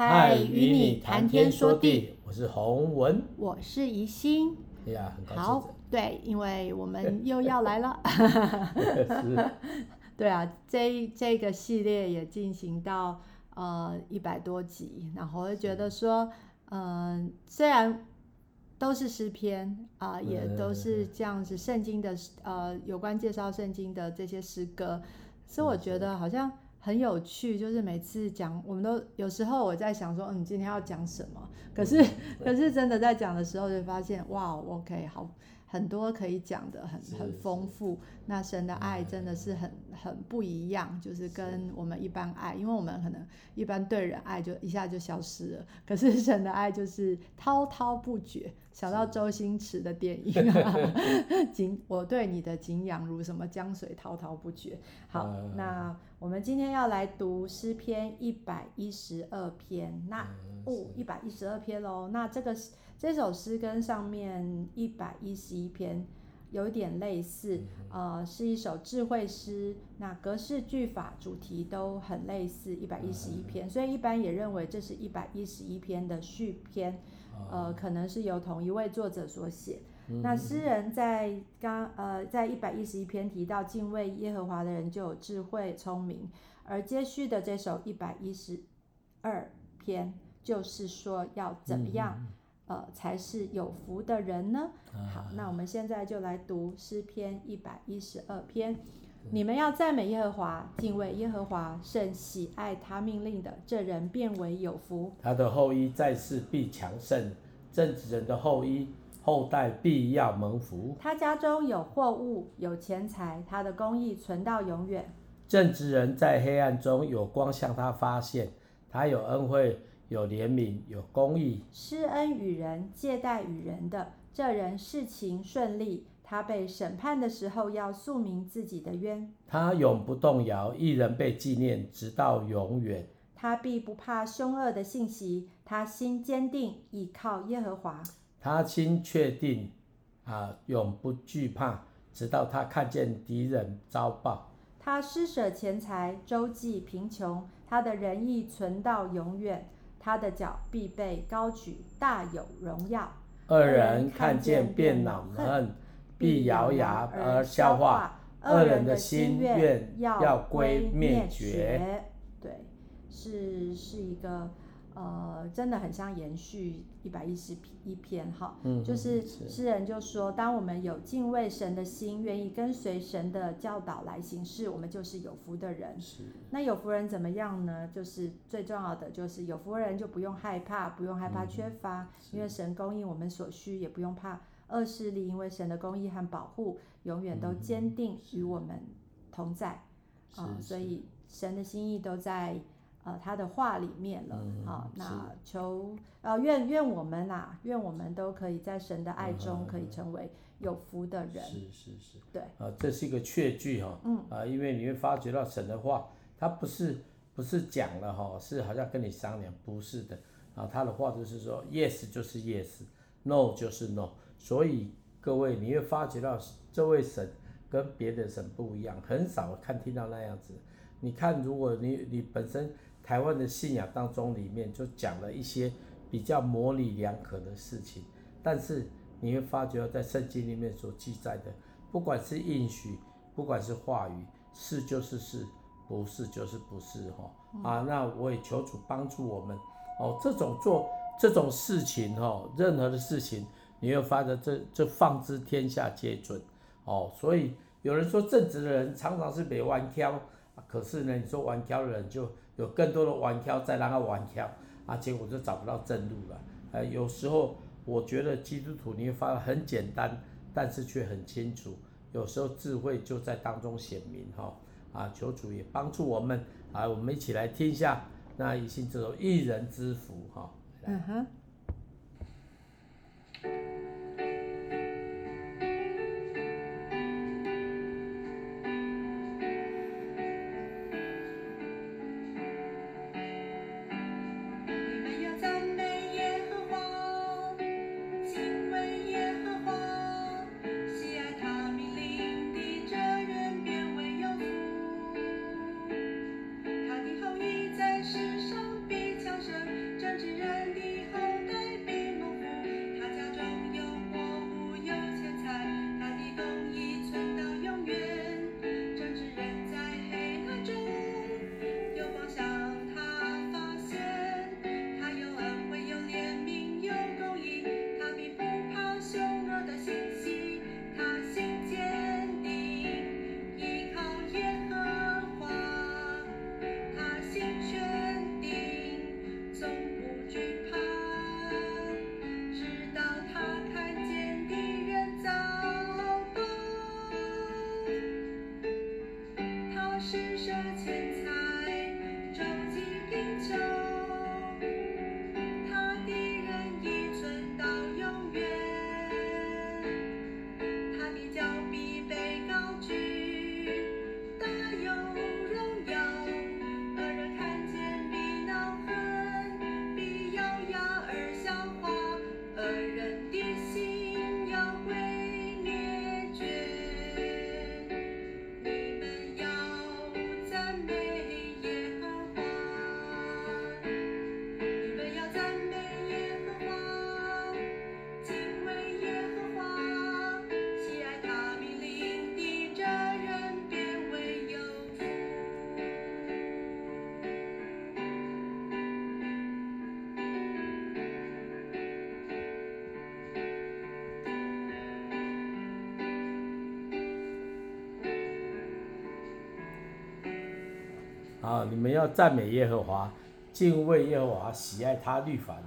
嗨，与你谈天说地，我是洪文，我是宜心。哎呀，很高兴。好，对，因为我们又要来了。是。对啊，这这个系列也进行到呃一百多集，然后我就觉得说，嗯、呃，虽然都是诗篇啊、呃，也都是这样子圣经的呃有关介绍圣经的这些诗歌，所以我觉得好像。很有趣，就是每次讲，我们都有时候我在想说，嗯，今天要讲什么？可是，可是真的在讲的时候，就发现，哇，OK，好。很多可以讲的很很丰富，那神的爱真的是很很不一样，就是跟我们一般爱，因为我们可能一般对人爱就一下就消失了，可是 神的爱就是滔滔不绝。想到周星驰的电影啊，景我对你的景仰如什么江水滔滔不绝。好，那我们今天要来读诗篇一百一十二篇，那哦一百一十二篇喽，那这个。这首诗跟上面一百一十一篇有点类似，呃，是一首智慧诗，那格式句法主题都很类似。一百一十一篇，所以一般也认为这是一百一十一篇的续篇，呃，可能是由同一位作者所写。那诗人在刚呃在一百一十一篇提到敬畏耶和华的人就有智慧聪明，而接续的这首一百一十二篇就是说要怎么样？呃，才是有福的人呢。好，那我们现在就来读诗篇一百一十二篇。你们要赞美耶和华，敬畏耶和华，甚喜爱他命令的，这人便为有福。他的后裔在世必强盛，正直人的后裔后代必要蒙福。他家中有货物，有钱财，他的公益存到永远。正直人在黑暗中有光向他发现，他有恩惠。有怜悯，有公益，施恩与人，借贷与人的，这人事情顺利。他被审判的时候，要诉明自己的冤。他永不动摇，一人被纪念，直到永远。他必不怕凶恶的信息，他心坚定，倚靠耶和华。他心确定，啊，永不惧怕，直到他看见敌人遭报。他施舍钱财，周济贫穷，他的仁义存到永远。他的脚必被高举，大有荣耀。恶人看见便恼恨，必咬牙而消化。恶人的心愿要归灭绝。对，是是一个。呃，真的很像延续一百一十一篇哈，嗯，就是诗人就说，当我们有敬畏神的心，愿意跟随神的教导来行事，我们就是有福的人。是，那有福人怎么样呢？就是最重要的，就是有福人就不用害怕，不用害怕缺乏，嗯，因为神供应我们所需，也不用怕恶势力，因为神的公义和保护永远都坚定与我们同在啊，呃，所以神的心意都在。呃，他的话里面了，嗯、啊，那求呃愿愿我们呐、啊，愿我们都可以在神的爱中可以成为有福的人。是是是，对。啊，这是一个确据哈，嗯，啊，因为你会发觉到神的话，他不是不是讲了哈，是好像跟你商量，不是的，啊，他的话就是说 yes 就是 yes，no 就是 no，所以各位你会发觉到这位神跟别的神不一样，很少看听到那样子。你看，如果你你本身。台湾的信仰当中，里面就讲了一些比较模棱两可的事情，但是你会发觉在圣经里面所记载的，不管是应许，不管是话语，是就是是，不是就是不是哈？啊，那我也求主帮助我们哦，这种做这种事情哈，任何的事情，你会发觉这这放之天下皆准。哦，所以有人说正直的人常常是被弯挑，可是呢，你说弯挑的人就。有更多的弯挑，再让他弯挑啊，结果就找不到正路了。呃，有时候我觉得基督徒你会发现很简单，但是却很清楚。有时候智慧就在当中显明哈。啊，求主也帮助我们啊，我们一起来听一下那一信这首一人之福哈。嗯哼。啊，你们要赞美耶和华，敬畏耶和华，喜爱他律法的，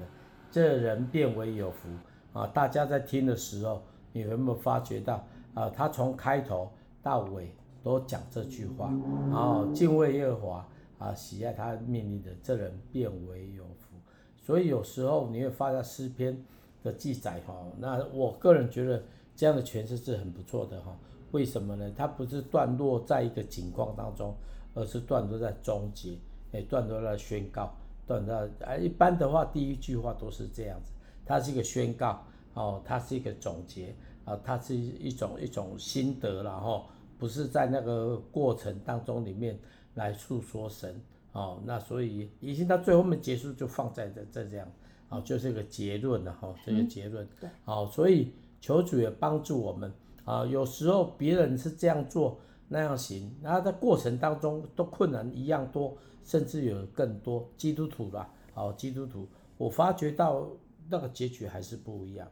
这人便为有福啊！大家在听的时候，你有没有发觉到啊？他从开头到尾都讲这句话，然后敬畏耶和华啊，喜爱他命令的，这人便为有福。所以有时候你会发现诗篇的记载哈，那我个人觉得这样的诠释是很不错的哈。为什么呢？它不是段落在一个景况当中，而是段落在终结，哎，段落在宣告，段落啊，一般的话，第一句话都是这样子，它是一个宣告，哦，它是一个总结，啊，它是一种一种心得，然后不是在那个过程当中里面来诉说神，哦，那所以已经到最后面结束就放在这这这样，哦，就是一个结论了哈，这个结论，对，哦，所以求主也帮助我们。啊，有时候别人是这样做那样行，然后在过程当中都困难一样多，甚至有更多。基督徒啦，哦，基督徒，我发觉到那个结局还是不一样，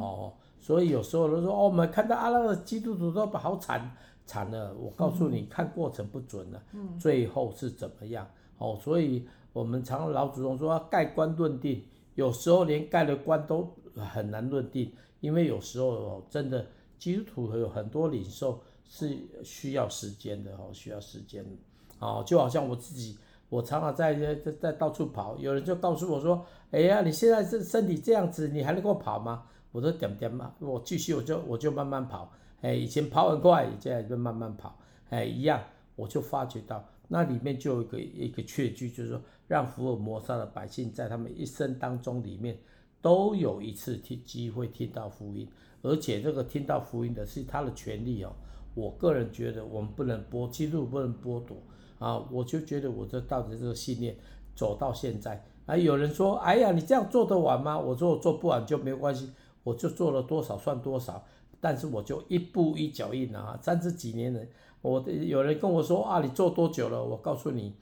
哦，所以有时候人说哦，我们看到阿拉的基督徒都好惨惨了，我告诉你，看过程不准了，嗯，最后是怎么样？哦，所以我们常老祖宗说要盖棺论定，有时候连盖了棺都很难论定，因为有时候真的。基督徒有很多领受是需要时间的哦，需要时间的哦，就好像我自己，我常常在在在到处跑，有人就告诉我说：“哎呀，你现在这身体这样子，你还能够跑吗？”我说：“点点嘛，我继续，我就我就慢慢跑。哎，以前跑很快，现在就慢慢跑。哎，一样，我就发觉到那里面就有一个一个确据，就是说，让福尔摩沙的百姓在他们一生当中里面都有一次听机会听到福音。”而且这个听到福音的是他的权利哦，我个人觉得我们不能剥，基督不能剥夺啊！我就觉得我这到底这个信念走到现在啊，有人说，哎呀，你这样做得完吗？我说我做不完就没关系，我就做了多少算多少，但是我就一步一脚印啊，三十几年了。我有人跟我说啊，你做多久了？我告诉你，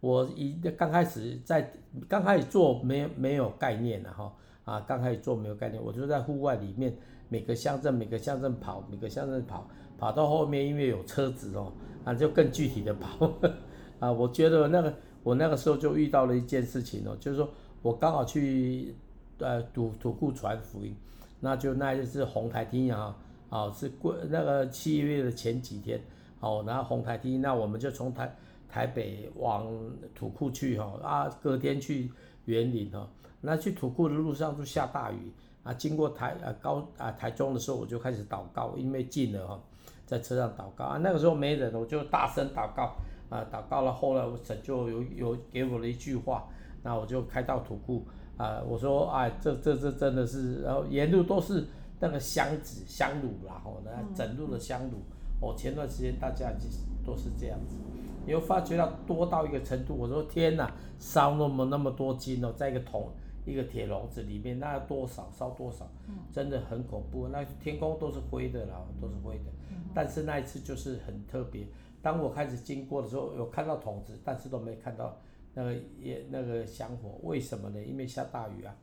我一刚开始在刚开始做没没有概念的哈啊，刚开始做没有概念，我就在户外里面。每个乡镇，每个乡镇跑，每个乡镇跑，跑到后面，因为有车子哦，啊，就更具体的跑，啊，我觉得那个我那个时候就遇到了一件事情哦，就是说我刚好去呃土土库传福音，那就那一次红台厅啊，啊是过那个七月的前几天，哦，然后红台厅，那我们就从台台北往土库去哈，啊，隔天去园林哈，那去土库的路上就下大雨。啊，经过台啊高啊台中的时候，我就开始祷告，因为近了哈，在车上祷告啊。那个时候没人，我就大声祷告啊，祷告了。后来我神就有有给我了一句话，那我就开到土库啊，我说哎，这这这真的是，然后沿路都是那个香子香炉然后呢整路的香炉。我前段时间大家就是都是这样子，你会发觉到多到一个程度，我说天哪，烧那么那么多斤哦，在一个桶。一个铁笼子里面，那要多少烧多少，真的很恐怖。那天空都是灰的啦，都是灰的。但是那一次就是很特别。当我开始经过的时候，有看到桶子，但是都没看到那个也那个香火。为什么呢？因为下大雨啊。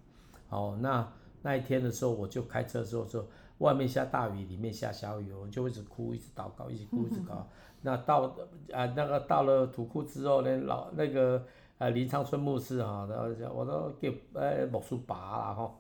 哦，那那一天的时候，我就开车的时候说，外面下大雨，里面下小雨，我就一直哭，一直祷告，一直哭，一直祷告。那到啊，那个到了土库之后呢，老那个。呃，林长春牧师哈，然后我都给呃牧师拔了哈，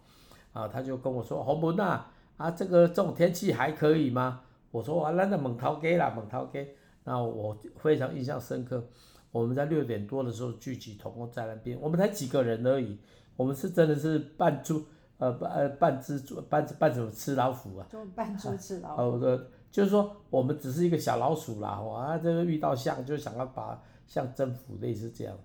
啊，他就跟我说，洪文呐，啊，这个这种天气还可以吗？我说啊，那那猛涛给啦，猛涛给，那我非常印象深刻。我们在六点多的时候聚集，同工在那边，我们才几个人而已，我们是真的是扮猪，呃，呃，扮蜘蛛，扮扮什么吃老虎啊？就扮猪吃老虎。哦、啊，就是说我们只是一个小老鼠啦，啊，这个遇到象就想要把象征服，类似这样。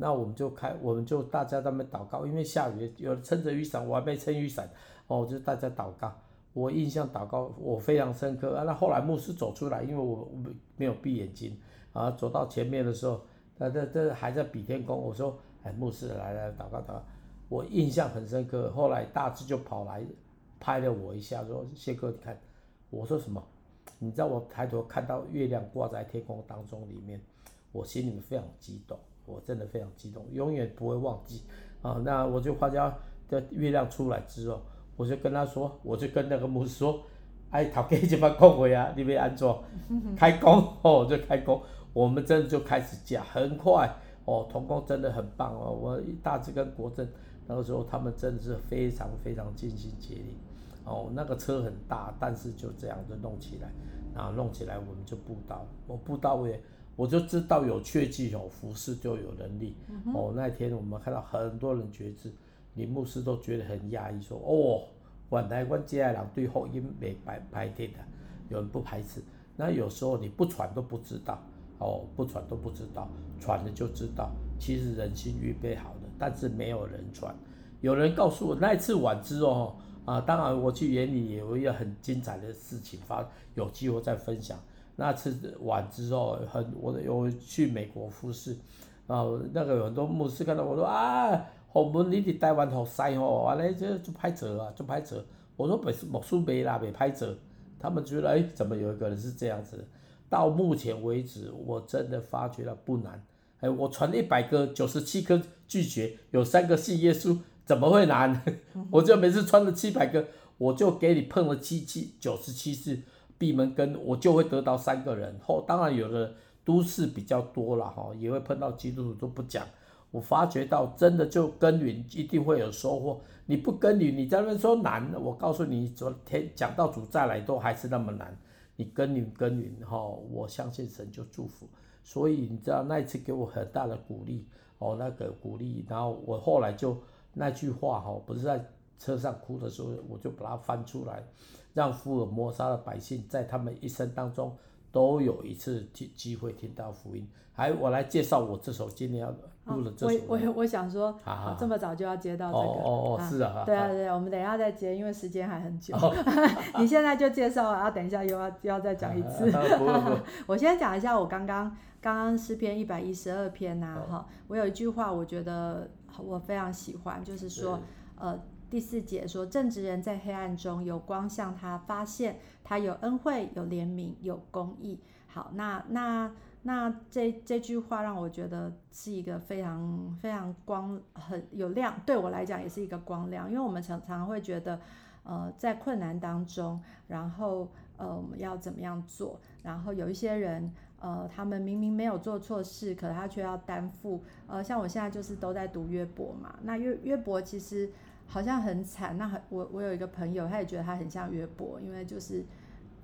那我们就开，我们就大家在那祷告，因为下雨，有撑着雨伞，我还没撑雨伞，哦，就大家祷告。我印象祷告我非常深刻啊。那后来牧师走出来，因为我没没有闭眼睛啊，走到前面的时候，那这这还在比天空，我说，哎，牧师来来祷告祷告，我印象很深刻。后来大志就跑来拍了我一下，说谢哥，你看，我说什么？你知道我抬头看到月亮挂在天空当中里面，我心里面非常激动。我真的非常激动，永远不会忘记啊！那我就画家的月亮出来之后，我就跟他说，我就跟那个牧师说，哎，头家这边讲话啊，你要安装？开工哦，就开工，我们真的就开始讲，很快哦，童工真的很棒哦，我大致跟国政那个时候他们真的是非常非常尽心竭力。哦，那个车很大，但是就这样就弄起来，然后弄起来我们就布道，我布道也我就知道有确据有，服侍就有能力。嗯、哦，那天我们看到很多人觉知，林牧师都觉得很讶异，说哦，原来我接下来对福音没排排斥的，有人不排斥。那有时候你不传都不知道，哦，不传都不知道，传了就知道。其实人心预备好的，但是没有人传。有人告诉我那一次晚之哦。啊，当然我去园里也有一个很精彩的事情发，有机会再分享。那次完之后，很我有去美国服侍，啊，那个有很多牧师看到我说啊，后门你伫台湾好塞吼，完了就就拍折啊，就拍折。我说本是牧师没啦，没拍折。他们觉得哎，怎么有一个人是这样子？到目前为止，我真的发觉了不难。哎，我传一百个，九十七个拒绝，有三个信耶稣。怎么会难？我就每次穿了七百个，我就给你碰了七七九十七次闭门羹，我就会得到三个人。后当然有的都市比较多了哈，也会碰到基督徒都不讲。我发觉到真的就耕耘一定会有收获。你不耕耘，你在那边说难，我告诉你，昨天讲到主再来都还是那么难。你耕耘耕耘哈，我相信神就祝福。所以你知道那一次给我很大的鼓励哦，那个鼓励，然后我后来就。那句话哈，不是在车上哭的时候，我就把它翻出来，让福尔摩沙的百姓在他们一生当中都有一次机机会听到福音。还我来介绍我这首今天要录的这首。我我我想说，这么早就要接到这个。哦哦哦，是啊。对啊对啊，我们等一下再接，因为时间还很久。你现在就介绍，然后等一下又要又要再讲一次。我先讲一下我刚刚刚刚诗篇一百一十二篇呐哈，我有一句话我觉得。我非常喜欢，就是说，呃，第四节说，正直人在黑暗中有光向他发现，他有恩惠、有怜悯、有公义。好，那那那这这句话让我觉得是一个非常非常光很有亮，对我来讲也是一个光亮，因为我们常常会觉得，呃，在困难当中，然后呃，我们要怎么样做？然后有一些人。呃，他们明明没有做错事，可他却要担负。呃，像我现在就是都在读约伯嘛。那约约伯其实好像很惨。那很我我有一个朋友，他也觉得他很像约伯，因为就是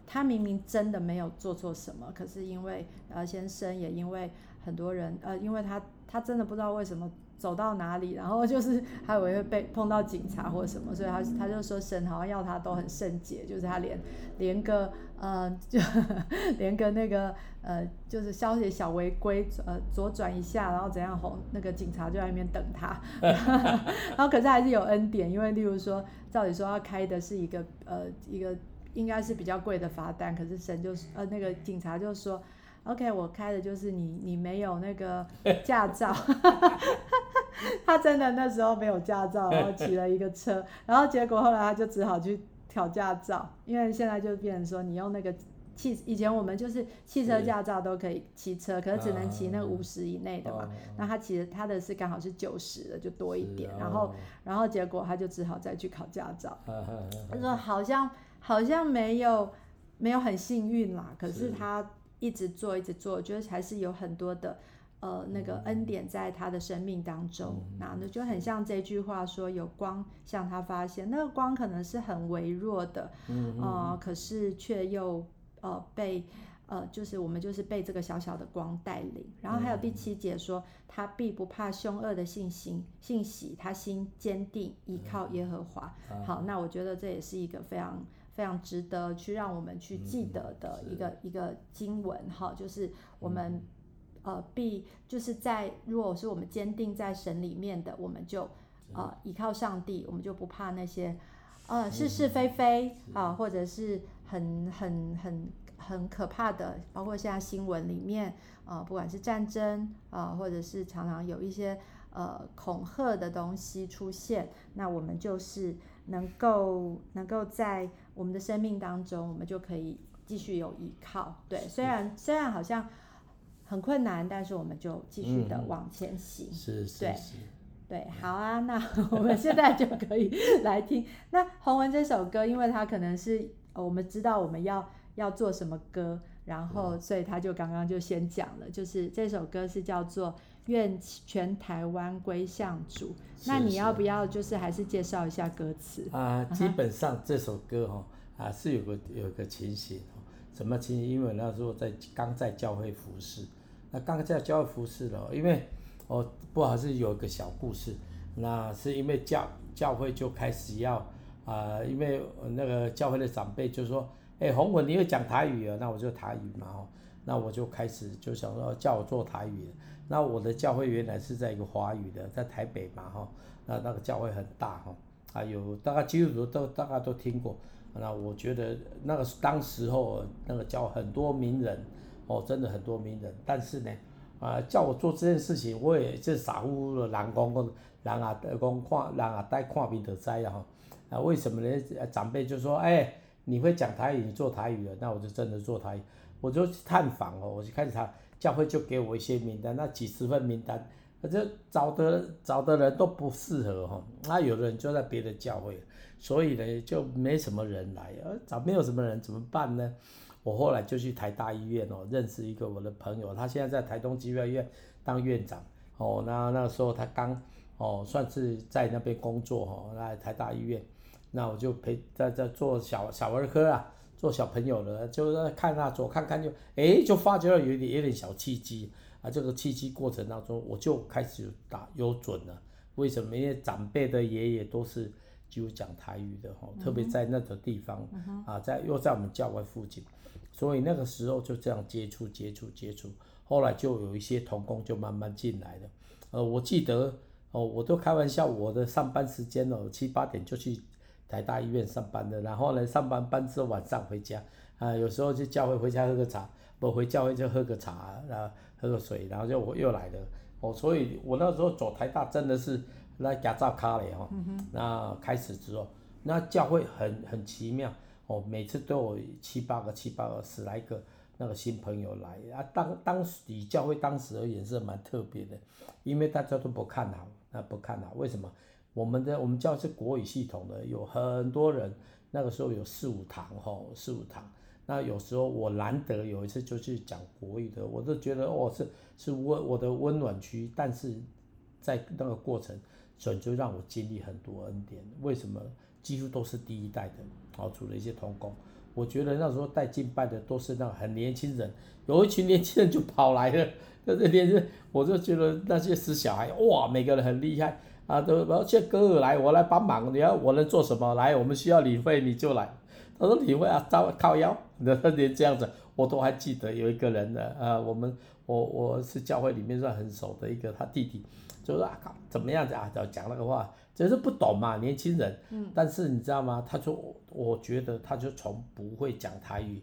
他明明真的没有做错什么，可是因为呃先生也因为很多人呃，因为他他真的不知道为什么。走到哪里，然后就是还以为会被碰到警察或什么，所以他他就说神好像要他都很圣洁，就是他连连个呃就 连个那个呃就是消息小违规呃左转一下，然后怎样红那个警察就在那边等他，然后可是还是有恩典，因为例如说照理说要开的是一个呃一个应该是比较贵的罚单，可是神就是呃那个警察就说。OK，我开的就是你，你没有那个驾照，他真的那时候没有驾照，然后骑了一个车，然后结果后来他就只好去考驾照，因为现在就变成说你用那个汽，以前我们就是汽车驾照都可以骑车，可是只能骑那个五十以内的嘛，那他骑的他的是刚好是九十的，就多一点，然后然后结果他就只好再去考驾照，他说好像好像没有没有很幸运啦，可是他。一直做，一直做，我觉得还是有很多的，呃，那个恩典在他的生命当中。那那就很像这句话说，有光向他发现，那个光可能是很微弱的，呃，可是却又呃被呃，就是我们就是被这个小小的光带领。然后还有第七节说，他必不怕凶恶的信心信息，他心坚定，依靠耶和华。好，那我觉得这也是一个非常。非常值得去让我们去记得的一个、嗯、一个经文哈，就是我们、嗯、呃必就是在如果是我们坚定在神里面的，我们就呃依靠上帝，我们就不怕那些呃是是非非啊，或者是很很很很可怕的，包括现在新闻里面啊、呃，不管是战争啊、呃，或者是常常有一些呃恐吓的东西出现，那我们就是。能够能够在我们的生命当中，我们就可以继续有依靠。对，虽然虽然好像很困难，但是我们就继续的往前行。嗯、是是对。对，好啊，那我们现在就可以来听。那洪文这首歌，因为他可能是我们知道我们要要做什么歌，然后所以他就刚刚就先讲了，就是这首歌是叫做《愿全台湾归向主。那你要不要就是还是介绍一下歌词？啊？基本上这首歌哈啊是有个有个情形，什么情形？因为那时候在刚在教会服侍，那刚在教会服侍了，因为哦不好是有一个小故事，那是因为教教会就开始要啊，因为那个教会的长辈就说，哎，洪文你会讲台语啊？那我就台语嘛哦，那我就开始就想说叫我做台语。那我的教会原来是在一个华语的，在台北嘛哈，那那个教会很大哈，啊有大概基督徒都大概都听过，那我觉得那个当时候那个叫很多名人哦，真的很多名人，但是呢，啊叫我做这件事情，我也是傻乎乎的，人讲讲人啊讲看人啊带看病得灾哈，啊为什么呢？长辈就说哎你会讲台语，你做台语了，那我就真的做台语，我就去探访哦，我就开始查。教会就给我一些名单，那几十份名单，那这找的找的人都不适合哈，那有的人就在别的教会，所以呢就没什么人来，呃找没有什么人怎么办呢？我后来就去台大医院哦，认识一个我的朋友，他现在在台东基督医院当院长哦，那那个时候他刚哦算是在那边工作哈，在台大医院，那我就陪在在做小小儿科啊。做小朋友的，就在看啊，左看看就，哎，就发觉了有点有点小契机啊。这个契机过程当中，我就开始打有准了。为什么？因为长辈的爷爷都是就讲台语的哈，特别在那个地方啊，在又在我们教会附近，所以那个时候就这样接触接触接触，后来就有一些同工就慢慢进来了。呃，我记得哦，我都开玩笑，我的上班时间哦，七八点就去。台大医院上班的，然后呢，上班班之后晚上回家，啊，有时候去教会回家喝个茶，不回教会就喝个茶，啊，喝个水，然后就我又来了，哦，所以我那时候走台大真的是来驾照卡嘞哈，那开始之后，那教会很很奇妙，哦，每次都有七八个、七八个、十来个那个新朋友来，啊，当当时以教会当时而言是蛮特别的，因为大家都不看好，那不看好，为什么？我们的我们教是国语系统的，有很多人，那个时候有四五堂哈，四五堂。那有时候我难得有一次就去讲国语的，我都觉得哦是是温我的温暖区，但是在那个过程，准就让我经历很多恩典。为什么？几乎都是第一代的，哦，除了一些同工，我觉得那时候带敬拜的都是那很年轻人，有一群年轻人就跑来了，那这年轻人，我就觉得那些死小孩哇，每个人很厉害。啊，都而且哥哥来，我来帮忙。你要我能做什么？来，我们需要理会，你就来。他说你会啊，招靠腰。那 他连这样子，我都还记得有一个人呢啊，我们我我是教会里面算很熟的一个，他弟弟就说啊，怎么样子啊？讲那个话，就是不懂嘛，年轻人。嗯。但是你知道吗？他说，我觉得他就从不会讲台语，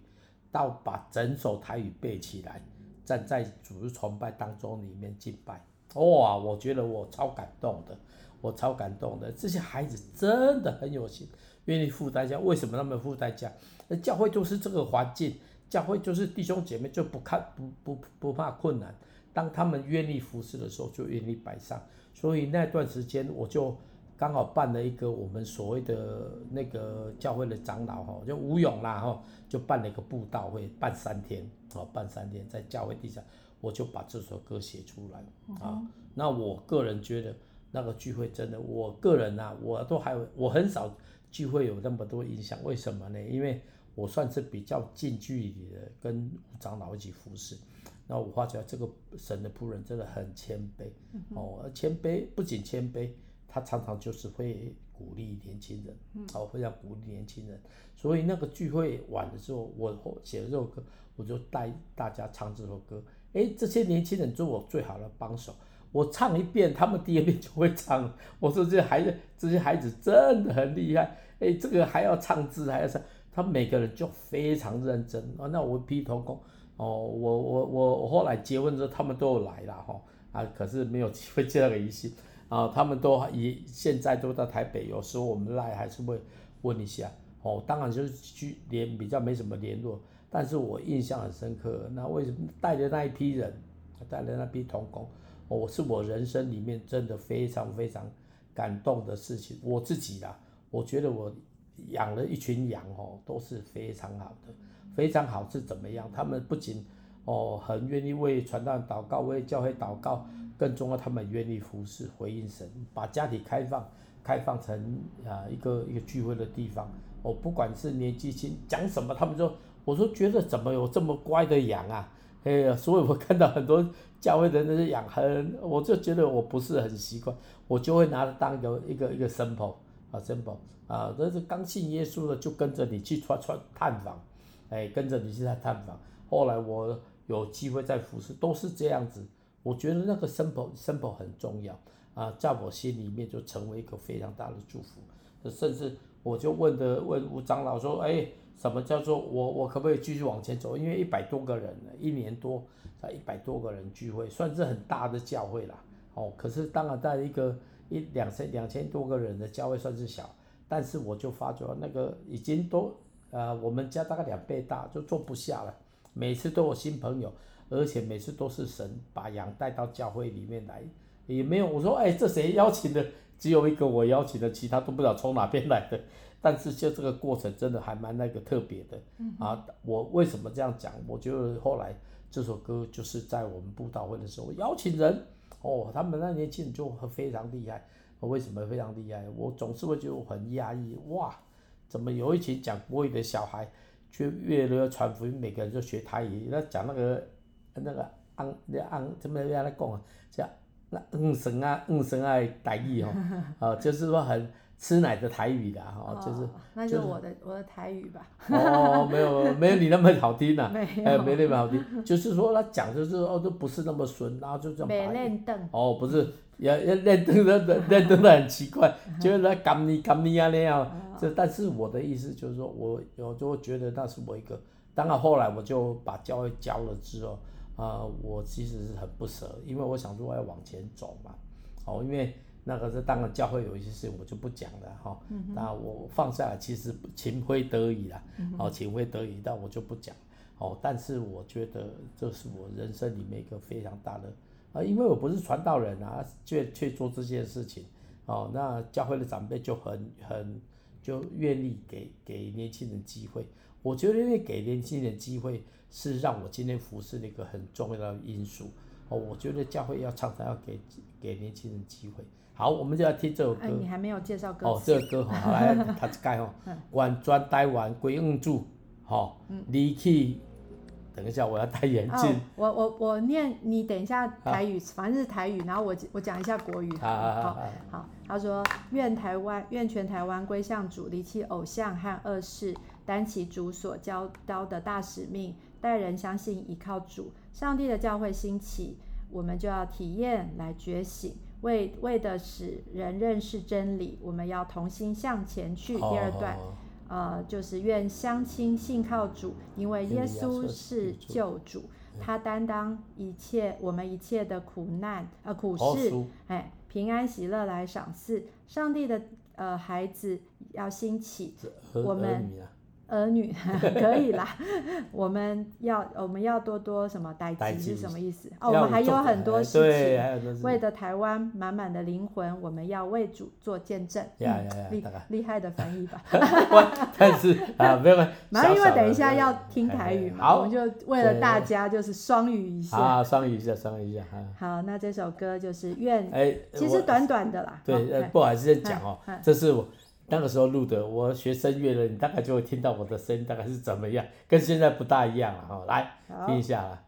到把整首台语背起来，站在主日崇拜当中里面敬拜。哇，我觉得我超感动的。我超感动的，这些孩子真的很有心，愿意付代价。为什么他们付代价？那教会就是这个环境，教会就是弟兄姐妹就不看不不不怕困难。当他们愿意服侍的时候，就愿意摆上。所以那段时间，我就刚好办了一个我们所谓的那个教会的长老哈，就吴勇啦哈，就办了一个布道会，办三天啊，办三天在教会地下，我就把这首歌写出来啊。那我个人觉得。那个聚会真的，我个人呐、啊，我都还我很少聚会有那么多影响，为什么呢？因为我算是比较近距离的跟长老一起服侍，那我发觉这个神的仆人真的很谦卑、哦，谦卑不仅谦卑，他常常就是会鼓励年轻人，哦，非常鼓励年轻人，所以那个聚会晚的时候，我写了这首歌，我就带大家唱这首歌，诶，这些年轻人做我最好的帮手。我唱一遍，他们第二遍就会唱。我说这孩子，这些孩子真的很厉害。哎，这个还要唱字，还要唱，他每个人就非常认真。啊，那我批同工，哦，我我我我后来结婚之后，他们都有来了哈。啊，可是没有机会见到个一些。啊，他们都也现在都在台北，有时候我们来还是会问一下。哦，当然就是去联比较没什么联络，但是我印象很深刻。那为什么带着那一批人，带着那批童工？我是我人生里面真的非常非常感动的事情。我自己啦，我觉得我养了一群羊哦，都是非常好的，非常好是怎么样？他们不仅哦很愿意为传道祷告，为教会祷告，更重要，他们愿意服侍回应神，把家里开放，开放成啊一个一个聚会的地方。哦，不管是年纪轻讲什么，他们说，我说觉得怎么有这么乖的羊啊？哎呀，所以我看到很多教会的那些养很，我就觉得我不是很习惯，我就会拿它当一个一个一个 sample 啊 sample 啊，这是刚信耶稣的就跟着你去串串探访，哎，跟着你去探探访。后来我有机会在服侍，都是这样子。我觉得那个 sample sample 很重要啊，在我心里面就成为一个非常大的祝福，甚至。我就问的问吴长老说，哎，什么叫做我我可不可以继续往前走？因为一百多个人，一年多才一百多个人聚会，算是很大的教会啦。哦，可是当然在一个一两千两千多个人的教会算是小，但是我就发觉那个已经都呃我们家大概两倍大，就坐不下了。每次都有新朋友，而且每次都是神把羊带到教会里面来，也没有我说哎这谁邀请的？只有一个我邀请的，其他都不知道从哪边来的。但是就这个过程真的还蛮那个特别的啊！我为什么这样讲？我觉得后来这首歌就是在我们布道会的时候邀请人哦，他们那年轻人就非常厉害。为什么非常厉害？我总是会觉得我很压抑哇！怎么有一群讲国语的小孩，却越来越传福音，每个人就学台语，那讲那个那个昂那昂怎么样来讲啊？叫。那嗯神啊嗯神啊台语哦，啊就是说很吃奶的台语的哈，就是、就是、那就是我的我的台语吧。哦，没有没有你那么好听呐、啊，没有、哎、没那么好听，就是说他讲的是哦都不是那么顺，然后就这样。没练凳。哦，不是，要要练凳的 练凳的很奇怪，就是他干你干你啊那样。这但是我的意思就是说我我就觉得那是我一个，当然后来我就把教育教了之后。啊、呃，我其实是很不舍，因为我想说我要往前走嘛，哦，因为那个是当然教会有一些事情我就不讲了哈，那、哦、我放下来其实情非得已啦，哦，情非得已，但我就不讲，哦，但是我觉得这是我人生里面一个非常大的啊、呃，因为我不是传道人啊，却却做这件事情，哦，那教会的长辈就很很就愿意给给年轻人机会，我觉得因为给年轻人机会。是让我今天服侍的一个很重要的因素哦。我觉得教会要常常要给给年轻人机会。好，我们就要听这首歌。哎，你还没有介绍歌哦，这个歌哈，好来，他盖哦，完全台湾归恩主，哈，离去。等一下，我要戴眼镜。我我我念，你等一下台语，反正是台语，然后我我讲一下国语。好，好。他说：愿台湾，愿全台湾归向主，离弃偶像和恶事，担起主所交刀的大使命。带人相信依靠主，上帝的教会兴起，我们就要体验来觉醒，为为的使人认识真理，我们要同心向前去。第二段，呃，就是愿乡亲信靠主，因为耶稣是救主，他担当一切我们一切的苦难呃苦事，哎，平安喜乐来赏赐。上帝的呃孩子要兴起，我们。儿女 可以啦，我们要我们要多多什么代志是什么意思？哦，我们还有很多事情，为的台湾满满的灵魂，我们要为主做见证。呀呀呀！厉厉害的翻译吧。但是啊，没有没有，因为等一下要听台语嘛，我们就为了大家就是双语一下。啊，双语一下，双语一下。好，那这首歌就是愿，其实短短的啦。对，不好意思先讲哦，这是我。那个时候录的，我学声乐的，你大概就会听到我的声音大概是怎么样，跟现在不大一样了哈。来听一下啦。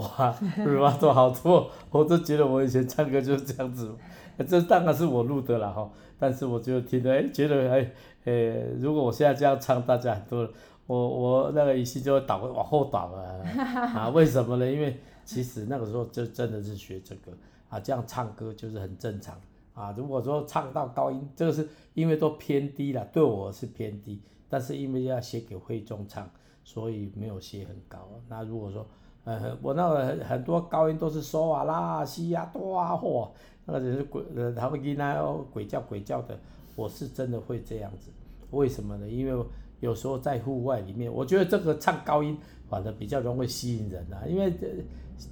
哇，是吧？都好多，我都觉得我以前唱歌就是这样子，这当然是我录的了哈。但是我就听着，哎，觉得哎，哎，如果我现在这样唱，大家很多，我我那个语气就会倒往后倒了 啊？为什么呢？因为其实那个时候就真的是学这个啊，这样唱歌就是很正常啊。如果说唱到高音，这个是因为都偏低了，对我是偏低，但是因为要写给会众唱，所以没有写很高。那如果说，呃，我那个很多高音都是嗦啊、拉、西啊、哆啊、嚯。那个是鬼，呃，他们跟那鬼叫鬼叫的，我是真的会这样子，为什么呢？因为有时候在户外里面，我觉得这个唱高音反而比较容易吸引人啊，因为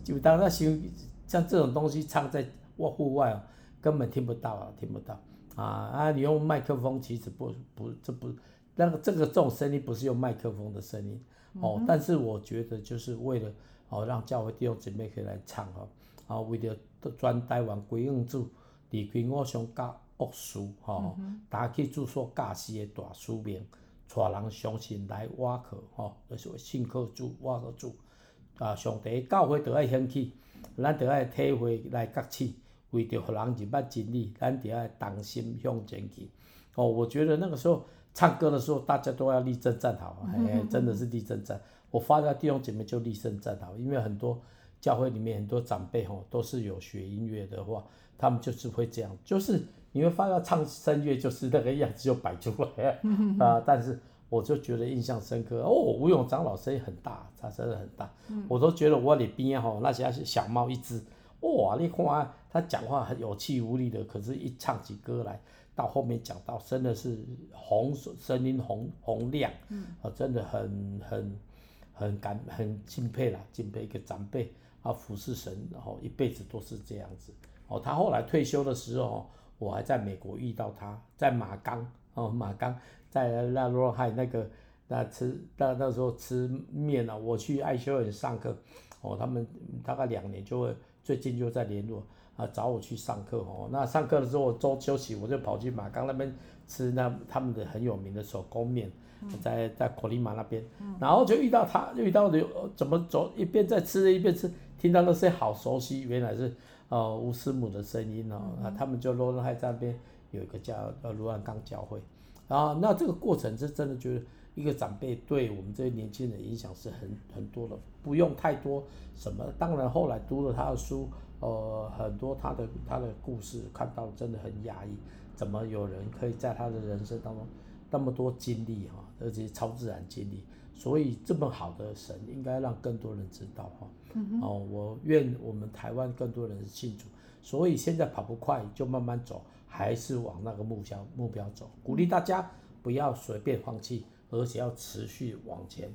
就当那像像这种东西唱在户外啊，根本听不到啊，听不到啊啊！你用麦克风其实不不这不那个这个这种声音不是用麦克风的声音哦，但是我觉得就是为了哦让教会弟兄姊妹可以来唱哦，啊为着。全台湾归永主，离开我上教恶事，吼，打起主所教示的大使命，带人相信来倚靠，吼，就是信靠主，挖靠主。啊，上帝教会着爱兴起，咱着爱体会来觉醒，为着互人入捌真理，咱着爱同心向前去。哦，我觉得那个时候唱歌的时候，大家都要立正站好，哎，真的是立正站。我发到弟兄姐妹就立正站好，因为很多。教会里面很多长辈吼，都是有学音乐的话，他们就是会这样，就是你会发现唱声乐就是那个样子就摆出来 啊、呃。但是我就觉得印象深刻哦，吴永长老声音很大，他真的很大，我都觉得我里边吼那些小猫一只，哇，你看他讲话很有气无力的，可是一唱起歌来，到后面讲到真的是洪声音洪洪亮，啊，真的很很很感很敬佩啦，敬佩一个长辈。啊，服侍神，然后一辈子都是这样子。哦，他后来退休的时候，我还在美国遇到他，在马岗哦，马岗在那罗海那个那吃那那时候吃面啊，我去爱修院上课，哦，他们大概两年就会最近就在联络啊，找我去上课哦。那上课的时候，我周休息，我就跑去马岗那边吃那他们的很有名的手工面。在在科里马那边，然后就遇到他，遇到的怎么走，一边在吃一边吃，听到那些好熟悉，原来是呃吴师母的声音哦，啊，他们就罗伦海那边有一个叫呃卢安冈教会，啊，那这个过程是真的觉得一个长辈对我们这些年轻人影响是很很多的，不用太多什么，当然后来读了他的书，呃，很多他的他的故事看到真的很压抑，怎么有人可以在他的人生当中。那么多经历哈，而且超自然经历，所以这么好的神应该让更多人知道哈。哦，我愿我们台湾更多人信主，所以现在跑不快就慢慢走，还是往那个目标目标走。鼓励大家不要随便放弃，而且要持续往前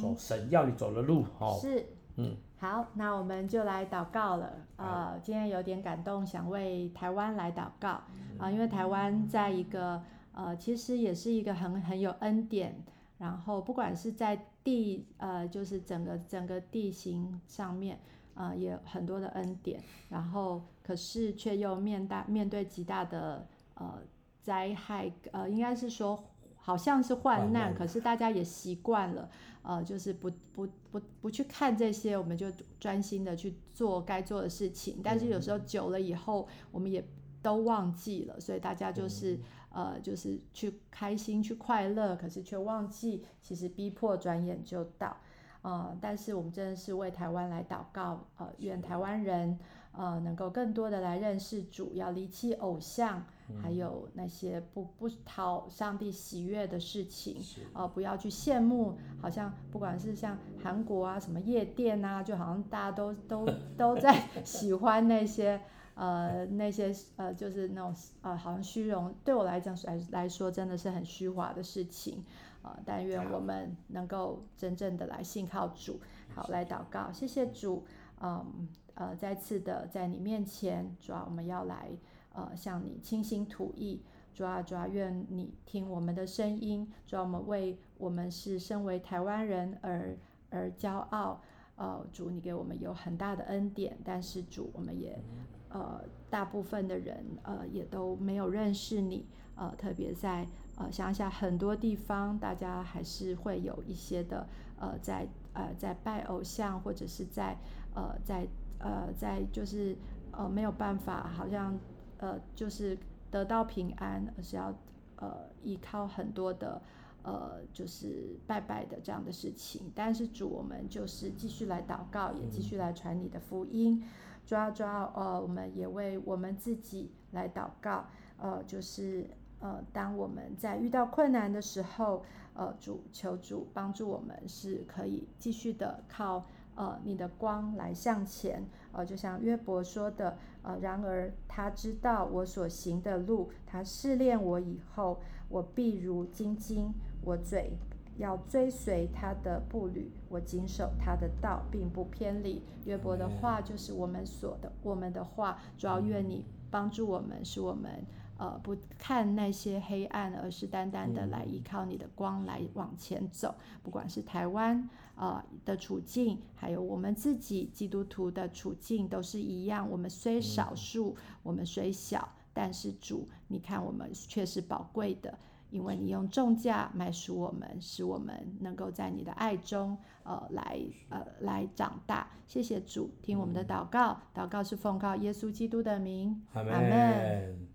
走神要你走的路哈。是，嗯，好，那我们就来祷告了。呃，今天有点感动，想为台湾来祷告啊，因为台湾在一个。呃，其实也是一个很很有恩典，然后不管是在地，呃，就是整个整个地形上面，呃，也有很多的恩典，然后可是却又面大面对极大的呃灾害，呃，应该是说好像是患难，可是大家也习惯了，呃，就是不不不不去看这些，我们就专心的去做该做的事情，但是有时候久了以后，我们也都忘记了，所以大家就是。呃，就是去开心、去快乐，可是却忘记，其实逼迫转眼就到。呃，但是我们真的是为台湾来祷告，呃，愿台湾人呃能够更多的来认识主，要离弃偶像，还有那些不不讨上帝喜悦的事情，呃，不要去羡慕，好像不管是像韩国啊，什么夜店啊，就好像大家都都 都在喜欢那些。呃，那些呃，就是那种呃，好像虚荣，对我来讲来来说，真的是很虚华的事情啊，呃。但愿我们能够真正的来信靠主，好来祷告，谢谢主，嗯呃，再次的在你面前，主啊，我们要来呃向你倾心吐意，主啊主啊，愿你听我们的声音，主啊，我们为我们是身为台湾人而而骄傲，呃，主你给我们有很大的恩典，但是主我们也。呃，大部分的人呃也都没有认识你，呃，特别在呃乡下很多地方，大家还是会有一些的呃在呃在拜偶像或者是在呃在呃在就是呃没有办法，好像呃就是得到平安，而是要呃依靠很多的呃就是拜拜的这样的事情。但是主，我们就是继续来祷告，也继续来传你的福音。主要主要呃，我们也为我们自己来祷告，呃，就是呃，当我们在遇到困难的时候，呃，主求主帮助我们，是可以继续的靠呃你的光来向前，呃，就像约伯说的，呃，然而他知道我所行的路，他试炼我以后，我必如金金，我嘴。要追随他的步履，我谨守他的道，并不偏离。约伯的话就是我们所的，我们的话。主要愿你帮助我们，使我们呃不看那些黑暗，而是单单的来依靠你的光来往前走。不管是台湾呃的处境，还有我们自己基督徒的处境，都是一样。我们虽少数，我们虽小，但是主，你看我们却是宝贵的。因为你用重价买赎我们，使我们能够在你的爱中，呃，来呃来长大。谢谢主，听我们的祷告，祷告是奉告耶稣基督的名，阿门。